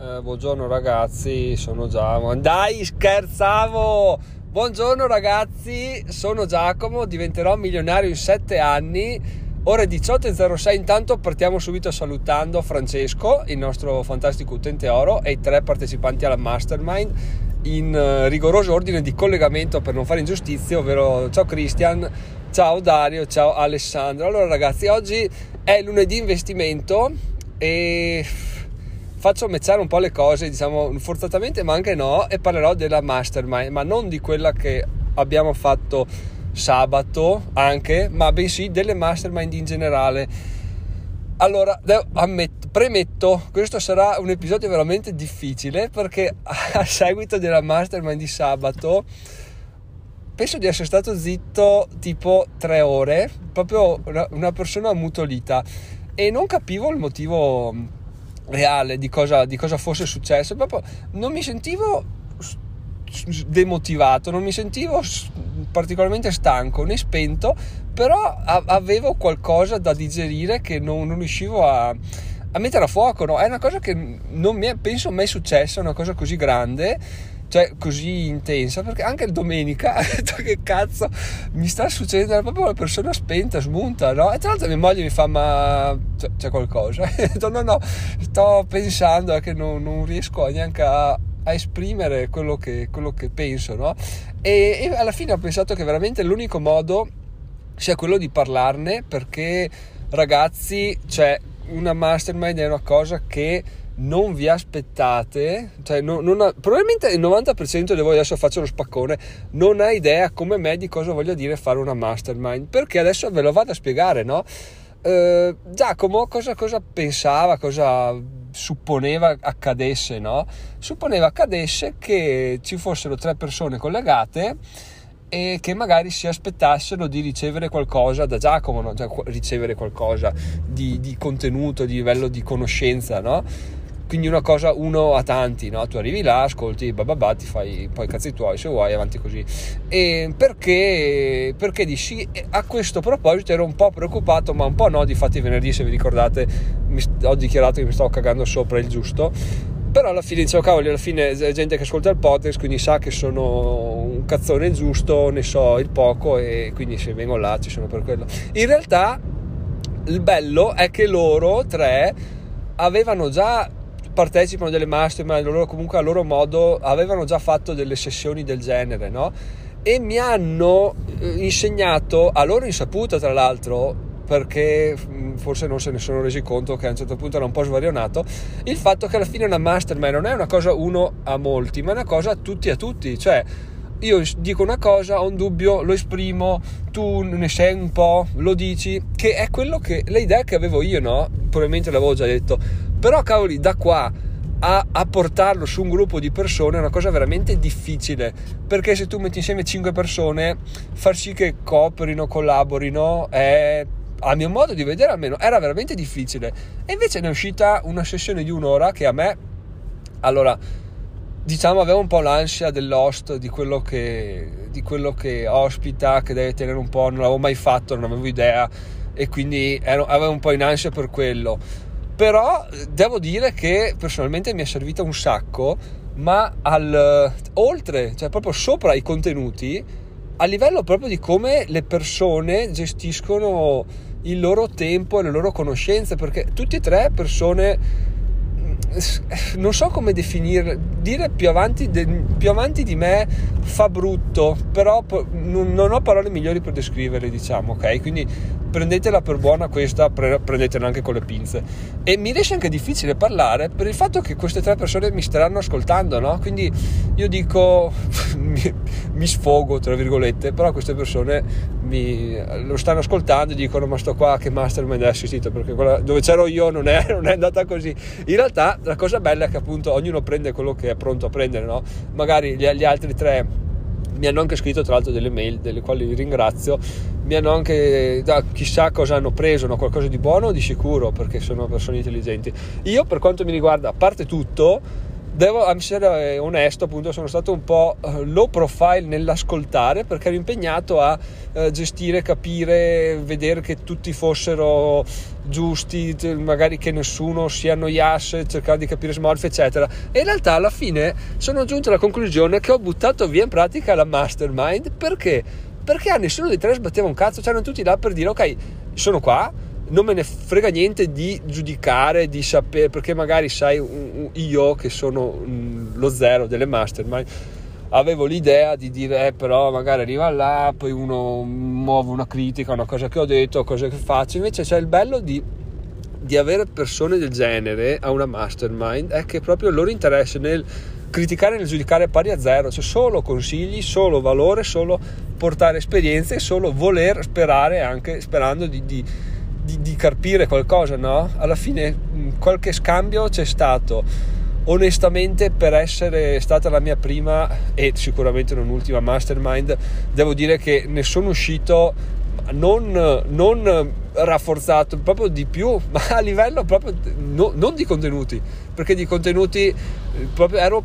Eh, buongiorno ragazzi, sono Giacomo. Dai, scherzavo! Buongiorno ragazzi, sono Giacomo, diventerò milionario in 7 anni. Ore 18.06, intanto partiamo subito salutando Francesco, il nostro fantastico utente oro, e i tre partecipanti alla mastermind in uh, rigoroso ordine di collegamento per non fare ingiustizie, ovvero ciao Christian, ciao Dario, ciao Alessandro. Allora ragazzi, oggi è lunedì investimento e faccio matchare un po' le cose, diciamo forzatamente, ma anche no, e parlerò della mastermind, ma non di quella che abbiamo fatto sabato anche, ma bensì delle mastermind in generale. Allora, ammetto, premetto, questo sarà un episodio veramente difficile perché a seguito della mastermind di sabato penso di essere stato zitto tipo tre ore, proprio una, persona ammutolita e non capivo il motivo reale di cosa, di cosa fosse successo, proprio non mi sentivo demotivato, non mi sentivo particolarmente stanco né spento, però avevo qualcosa da digerire che non, non riuscivo a, a, mettere a fuoco. No? È una cosa che non mi è, penso mai successa, una cosa così grande cioè così intensa perché anche domenica ho detto che cazzo mi sta succedendo era proprio una persona spenta smunta no? E tra l'altro mia moglie mi fa ma c'è, c'è qualcosa? Detto no no sto pensando che non, non riesco neanche a, a esprimere quello che, quello che penso no? E, e alla fine ho pensato che veramente l'unico modo sia quello di parlarne perché ragazzi cioè una mastermind è una cosa che non vi aspettate, cioè non, non ha, probabilmente il 90% di voi adesso faccio lo spaccone, non ha idea come me di cosa voglia dire fare una mastermind, perché adesso ve lo vado a spiegare, no? Eh, Giacomo cosa, cosa pensava, cosa supponeva accadesse, no? Supponeva accadesse che ci fossero tre persone collegate e che magari si aspettassero di ricevere qualcosa da Giacomo, no? cioè, ricevere qualcosa di, di contenuto, di livello di conoscenza, no? Quindi una cosa uno a tanti, no? tu arrivi là, ascolti, bababà, ti fai poi i cazzi tuoi se vuoi, avanti così. E perché, perché dici, a questo proposito ero un po' preoccupato, ma un po' no, difatti venerdì se vi ricordate mi, ho dichiarato che mi stavo cagando sopra il giusto, però alla fine dicevo cavoli, alla fine è gente che ascolta il podcast, quindi sa che sono un cazzone giusto, ne so il poco e quindi se vengo là ci sono per quello. In realtà il bello è che loro tre avevano già partecipano delle mastermind, loro comunque a loro modo avevano già fatto delle sessioni del genere, no? E mi hanno eh, insegnato, a loro insaputa tra l'altro, perché mm, forse non se ne sono resi conto che a un certo punto era un po' svarionato, il fatto che alla fine una mastermind non è una cosa uno a molti, ma è una cosa a tutti a tutti, cioè io dico una cosa, ho un dubbio, lo esprimo, tu ne sai un po', lo dici, che è quello che, le idee che avevo io, no? Probabilmente l'avevo già detto, però cavoli, da qua a, a, portarlo su un gruppo di persone è una cosa veramente difficile perché se tu metti insieme 5 persone far sì che cooperino, collaborino è a mio modo di vedere almeno era veramente difficile. E invece ne è uscita una sessione di un'ora che a me allora diciamo avevo un po' l'ansia dell'host di quello che, di quello che ospita che deve tenere un po' non l'avevo mai fatto non avevo idea e quindi ero, avevo un po' in ansia per quello però devo dire che personalmente mi è servita un sacco ma al, oltre cioè proprio sopra i contenuti a livello proprio di come le persone gestiscono il loro tempo e le loro conoscenze perché tutti e tre persone non so come definire, dire più avanti, de, più avanti di me fa brutto, però non ho parole migliori per descriverle, diciamo, ok? Quindi prendetela per buona questa, pre- prendetela anche con le pinze. E mi riesce anche difficile parlare per il fatto che queste tre persone mi staranno ascoltando, no? Quindi io dico, mi, mi, sfogo, tra virgolette, però queste persone mi, lo stanno ascoltando e dicono ma sto qua che mastermind hai assistito perché quella dove c'ero io non è, non è andata così. In realtà la cosa bella è che appunto ognuno prende quello che è pronto a prendere, no? Magari gli, gli altri tre mi hanno anche scritto tra l'altro delle mail delle quali ringrazio mi hanno anche da, chissà cosa hanno preso no? qualcosa di buono di sicuro perché sono persone intelligenti io per quanto mi riguarda a parte tutto devo essere onesto, appunto, sono stato un po' eh, low profile nell'ascoltare perché ero impegnato a eh, gestire, capire, vedere che tutti fossero giusti, magari che nessuno si annoiasse, cercare di capire smorfie, eccetera. E in realtà alla fine sono giunto alla conclusione che ho buttato via in pratica la mastermind perché? Perché a nessuno dei tre sbatteva un cazzo, c'erano tutti là per dire ok, sono qua, non me ne frega niente di giudicare, di sapere, perché magari sai, io che sono lo zero delle mastermind, avevo l'idea di dire, eh, però magari arriva là, poi uno muove una critica, una cosa che ho detto, cose che faccio, invece c'è il bello di, di avere persone del genere a una mastermind, è che proprio il loro interesse nel criticare e nel giudicare pari a zero, cioè solo consigli, solo valore, solo portare esperienze, solo voler sperare anche sperando di, di di, di carpire qualcosa, no? Alla fine qualche scambio c'è stato. Onestamente, per essere stata la mia prima e sicuramente non ultima mastermind, devo dire che ne sono uscito non, non rafforzato, proprio di più, ma a livello proprio no, non di contenuti, perché di contenuti proprio ero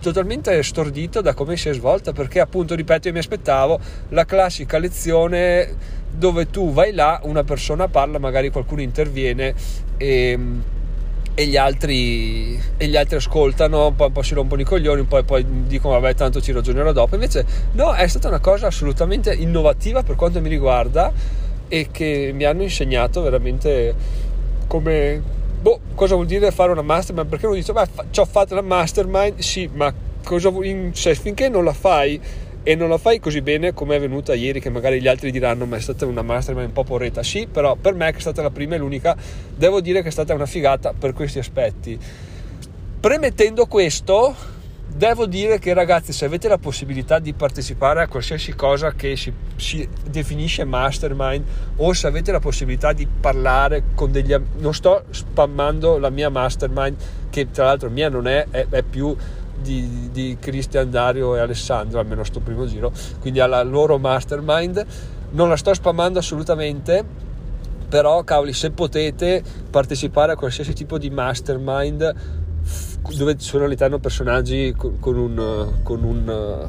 totalmente stordito da come si è svolta perché appunto ripeto io mi aspettavo la classica lezione dove tu vai là, una persona parla, magari qualcuno interviene e, e, gli, altri, e gli altri ascoltano, poi un po' si rompono i coglioni, poi, poi dicono vabbè tanto ci ragionerò dopo. Invece no, è stata una cosa assolutamente innovativa per quanto mi riguarda e che mi hanno insegnato veramente come... Boh, cosa vuol dire fare una mastermind? Perché uno dice, beh, ci ho fatto la mastermind, sì, ma cosa vuol... cioè, finché non la fai e non la fai così bene come è venuta ieri che magari gli altri diranno ma è stata una mastermind un po' porretta sì però per me che è stata la prima e l'unica devo dire che è stata una figata per questi aspetti premettendo questo devo dire che ragazzi se avete la possibilità di partecipare a qualsiasi cosa che si, si definisce mastermind o se avete la possibilità di parlare con degli non sto spammando la mia mastermind che tra l'altro mia non è, è, è più di, di Cristian, Dario e Alessandro, almeno sto primo giro, quindi alla loro mastermind. Non la sto spammando assolutamente, però cavoli, se potete partecipare a qualsiasi tipo di mastermind dove sono all'interno personaggi con, un, con un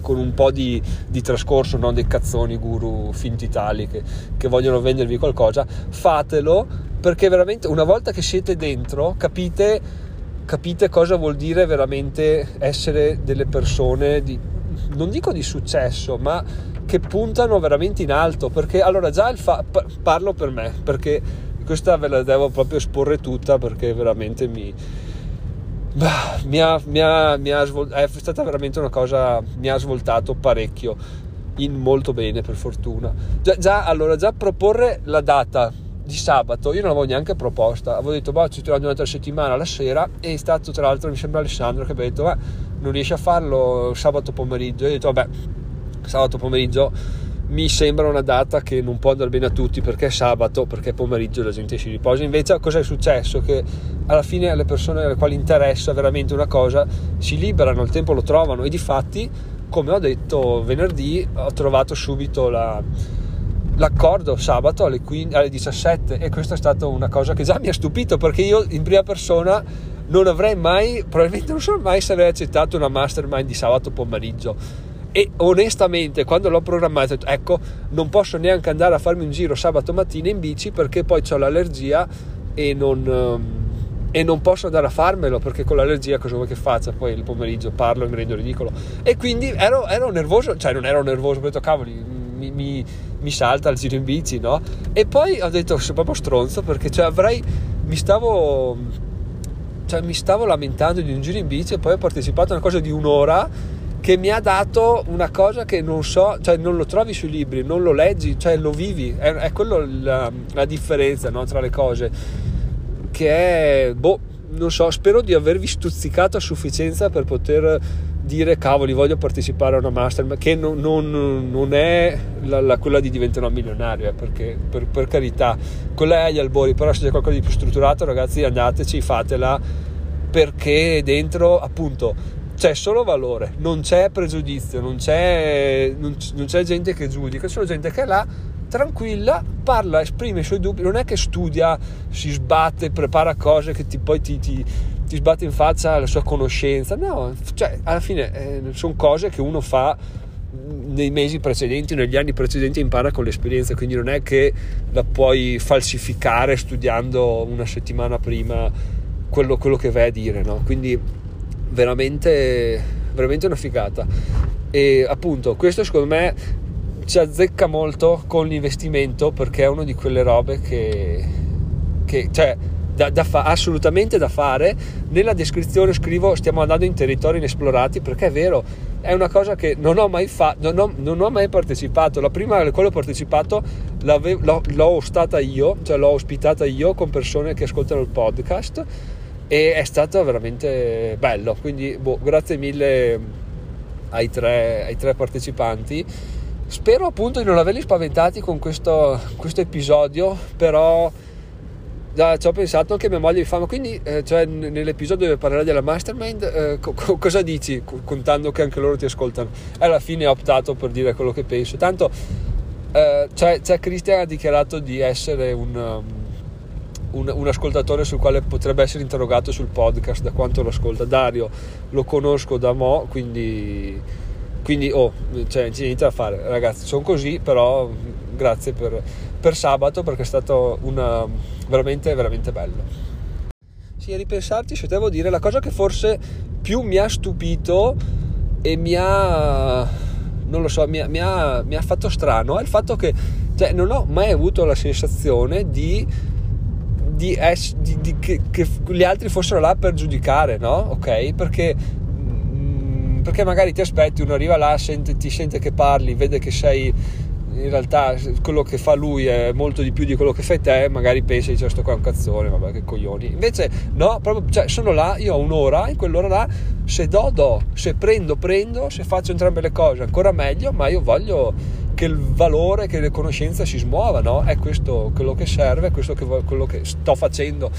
con un po' di, di trascorso, non dei cazzoni guru finti tali che, che, vogliono vendervi qualcosa, fatelo perché veramente una volta che siete dentro capite capite cosa vuol dire veramente essere delle persone di, non dico di successo, ma che puntano veramente in alto, perché allora già il fa, parlo per me, perché questa ve la devo proprio esporre tutta perché veramente mi, bah, mi, ha, mi, ha, mi ha svol- è stata veramente una cosa, mi ha svoltato parecchio, in molto bene per fortuna. Già, già allora, già proporre la data di sabato io non l'avevo neanche proposta. Avevo detto boh ci troviamo la settimana la sera. E è stato tra l'altro mi sembra Alessandro che aveva detto ma non riesce a farlo sabato pomeriggio. E ho detto vabbè sabato pomeriggio mi sembra una data che non può andare bene a tutti perché è sabato, perché è pomeriggio la gente si riposa. Invece cosa è successo? Che alla fine alle persone alle quali interessa veramente una cosa si liberano, il tempo lo trovano e di fatti, come ho detto venerdì, ho trovato subito la, l'accordo sabato alle, 15, alle 17 e questa è stata una cosa che già mi ha stupito perché io in prima persona non avrei mai, probabilmente non so mai se avrei accettato una mastermind di sabato pomeriggio e onestamente quando l'ho programmato ecco non posso neanche andare a farmi un giro sabato mattina in bici perché poi ho l'allergia e non, ehm, e non posso andare a farmelo perché con l'allergia cosa vuoi che faccia poi il pomeriggio parlo e mi rendo ridicolo e quindi ero, ero nervoso cioè non ero nervoso ho detto cavoli mi, mi, mi salta il giro in bici, no? E poi ho detto, sono proprio stronzo perché cioè avrei, mi stavo, cioè, mi stavo lamentando di un giro in bici e poi ho partecipato a una cosa di un'ora che mi ha dato una cosa che non so, cioè non lo trovi sui libri, non lo leggi, cioè lo vivi, è, è quello la, la differenza no, tra le cose, che è, boh, non so, spero di avervi stuzzicato a sufficienza per poter dire cavoli voglio partecipare a una master che non, non, non è la, la, quella di diventare milionario eh, perché per, per, carità quella è agli albori però se c'è qualcosa di più strutturato ragazzi andateci fatela perché dentro appunto c'è solo valore non c'è pregiudizio non c'è, non, non c'è gente che giudica c'è solo gente che è là tranquilla, parla, esprime i suoi dubbi, non è che studia, si sbatte, prepara cose che ti, poi ti, ti, ti sbatte in faccia la sua conoscenza, no, cioè alla fine eh, sono cose che uno fa nei mesi precedenti, negli anni precedenti impara con l'esperienza, quindi non è che la puoi falsificare studiando una settimana prima quello, quello che vai a dire, no? Quindi veramente, veramente una figata. E appunto, questo secondo me ci azzecca molto con l'investimento perché è una di quelle robe che, che cioè, da, da fa, assolutamente da fare. Nella descrizione scrivo stiamo andando in territori inesplorati perché è vero, è una cosa che non ho mai fatto, non, non ho, mai partecipato. La prima alla quale ho partecipato l'ho, l'ho ostata io, cioè l'ho ospitata io con persone che ascoltano il podcast e è stato veramente bello. Quindi boh, grazie mille ai tre, ai tre partecipanti Spero appunto di non averli spaventati con questo, questo episodio, però già ci ho pensato anche mia moglie mi fa, ma quindi eh, cioè, nell'episodio dove parlerai della mastermind eh, co- cosa dici contando che anche loro ti ascoltano? E alla fine ho optato per dire quello che penso. Tanto eh, cioè, cioè Cristian ha dichiarato di essere un, um, un, un, ascoltatore sul quale potrebbe essere interrogato sul podcast da quanto lo ascolta. Dario lo conosco da mo', quindi quindi oh, cioè, c'è niente da fare ragazzi sono così però grazie per, per sabato perché è stato una, veramente veramente bello sì a ripensarci se devo dire la cosa che forse più mi ha stupito e mi ha non lo so mi mi ha, mi ha fatto strano è il fatto che cioè, non ho mai avuto la sensazione di di, es, di, di che, che, gli altri fossero là per giudicare, no? Ok? Perché perché magari ti aspetti, uno arriva là, sente, ti sente che parli, vede che sei in realtà quello che fa lui è molto di più di quello che fai te, magari pensi di questo qua è un cazzone, vabbè che coglioni. Invece no, proprio, cioè, sono là, io ho un'ora, in quell'ora là, se do, do, se prendo, prendo, se faccio entrambe le cose ancora meglio, ma io voglio che il valore, che le conoscenze si smuovano, è questo quello che serve, è questo che, quello che sto facendo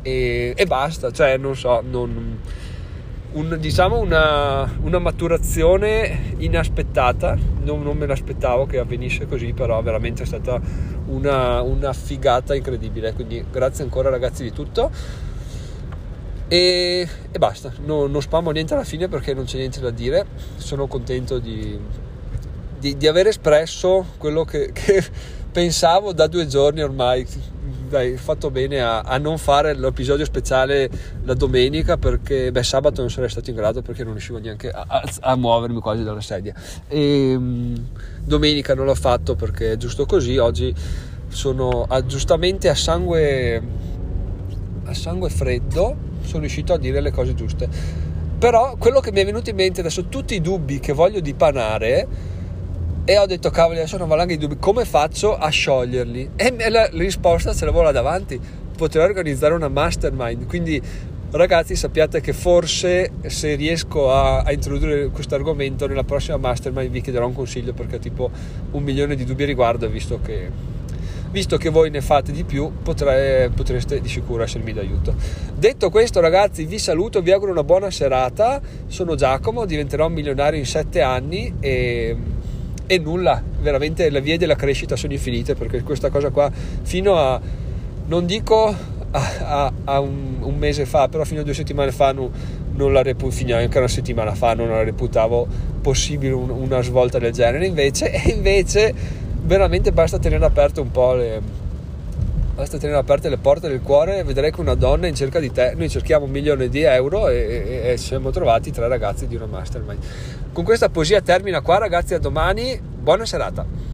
e, e basta, cioè non so, non un, diciamo una, una, maturazione inaspettata, non, non, me l'aspettavo che avvenisse così, però veramente è stata una, una figata incredibile, quindi grazie ancora ragazzi di tutto. E, e basta, no, non spammo niente alla fine perché non c'è niente da dire, sono contento di, di, di aver espresso quello che, che pensavo da due giorni ormai dai, fatto bene a, a, non fare l'episodio speciale la domenica perché beh, sabato non sarei stato in grado perché non riuscivo neanche a, a, a muovermi quasi dalla sedia. E, um, domenica non l'ho fatto perché è giusto così. Oggi sono giustamente a sangue, a sangue freddo, sono riuscito a dire le cose giuste. Però quello che mi è venuto in mente adesso, tutti i dubbi che voglio dipanare e ho detto cavoli adesso non valanga i dubbi come faccio a scioglierli? E la risposta ce l'avevo là davanti potrei organizzare una mastermind. Quindi ragazzi sappiate che forse se riesco a, a introdurre questo argomento nella prossima mastermind vi chiederò un consiglio perché ho tipo un milione di dubbi a riguardo visto che visto che voi ne fate di più potre, potreste di sicuro essermi d'aiuto. Detto questo ragazzi vi saluto vi auguro una buona serata. Sono Giacomo diventerò un milionario in sette anni e e nulla, veramente le vie della crescita sono infinite perché questa cosa qua fino a, non dico a, a, a un, un, mese fa, però fino a due settimane fa non, non la reputavo, fino anche una settimana fa non la reputavo possibile un, una svolta del genere, invece, invece veramente basta tenere aperte un po' le basta tenere aperte le porte del cuore e vedrai che una donna è in cerca di te. Noi cerchiamo un milione di euro e, e, e siamo trovati tre ragazzi di una mastermind. Con questa poesia termina qua ragazzi, a domani, buona serata.